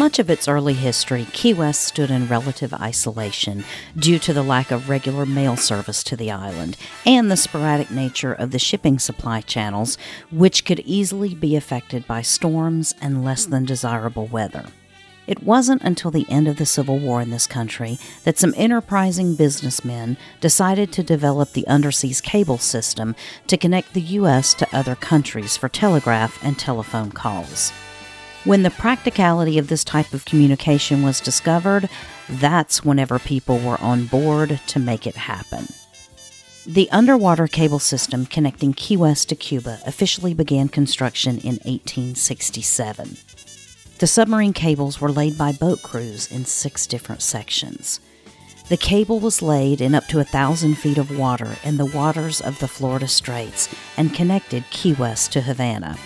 much of its early history, Key West stood in relative isolation due to the lack of regular mail service to the island and the sporadic nature of the shipping supply channels, which could easily be affected by storms and less than desirable weather. It wasn't until the end of the Civil War in this country that some enterprising businessmen decided to develop the underseas cable system to connect the U.S. to other countries for telegraph and telephone calls. When the practicality of this type of communication was discovered, that's whenever people were on board to make it happen. The underwater cable system connecting Key West to Cuba officially began construction in 1867. The submarine cables were laid by boat crews in six different sections. The cable was laid in up to a thousand feet of water in the waters of the Florida Straits and connected Key West to Havana.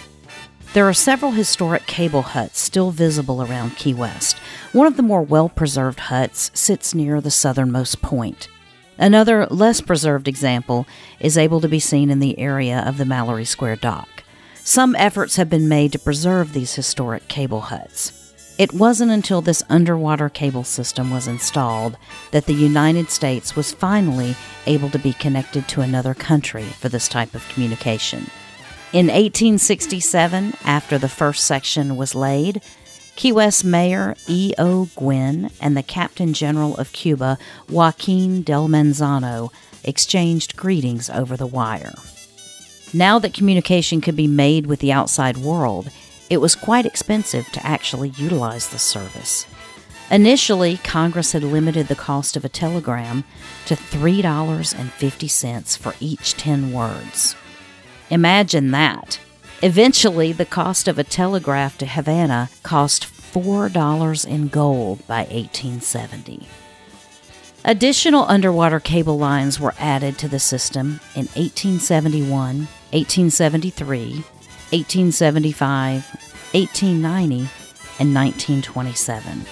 There are several historic cable huts still visible around Key West. One of the more well preserved huts sits near the southernmost point. Another, less preserved example is able to be seen in the area of the Mallory Square dock. Some efforts have been made to preserve these historic cable huts. It wasn't until this underwater cable system was installed that the United States was finally able to be connected to another country for this type of communication. In 1867, after the first section was laid, Key West Mayor E.O. Gwin and the Captain General of Cuba, Joaquin del Manzano, exchanged greetings over the wire. Now that communication could be made with the outside world, it was quite expensive to actually utilize the service. Initially, Congress had limited the cost of a telegram to $3.50 for each 10 words. Imagine that. Eventually, the cost of a telegraph to Havana cost $4 in gold by 1870. Additional underwater cable lines were added to the system in 1871, 1873, 1875, 1890, and 1927.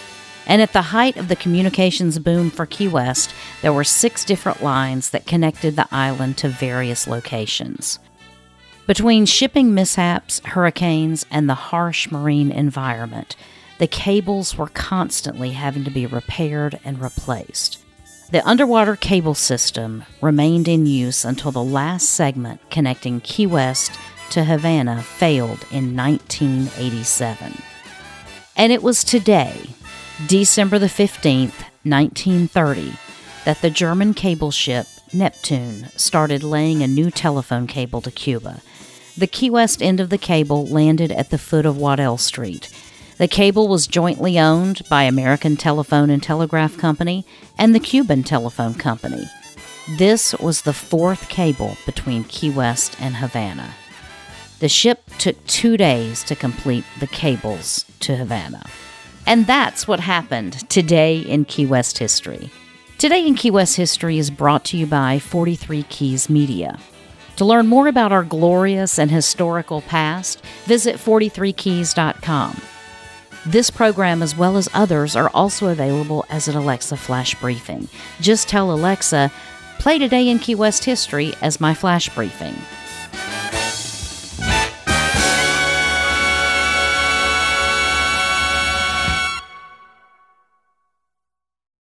And at the height of the communications boom for Key West, there were six different lines that connected the island to various locations. Between shipping mishaps, hurricanes, and the harsh marine environment, the cables were constantly having to be repaired and replaced. The underwater cable system remained in use until the last segment connecting Key West to Havana failed in 1987. And it was today, December the 15th, 1930, that the German cable ship Neptune started laying a new telephone cable to Cuba the Key West end of the cable landed at the foot of Waddell Street. The cable was jointly owned by American Telephone and Telegraph Company and the Cuban Telephone Company. This was the fourth cable between Key West and Havana. The ship took two days to complete the cables to Havana. And that's what happened today in Key West history. Today in Key West history is brought to you by 43 Keys Media. To learn more about our glorious and historical past, visit 43keys.com. This program, as well as others, are also available as an Alexa flash briefing. Just tell Alexa, play Today in Key West History as my flash briefing.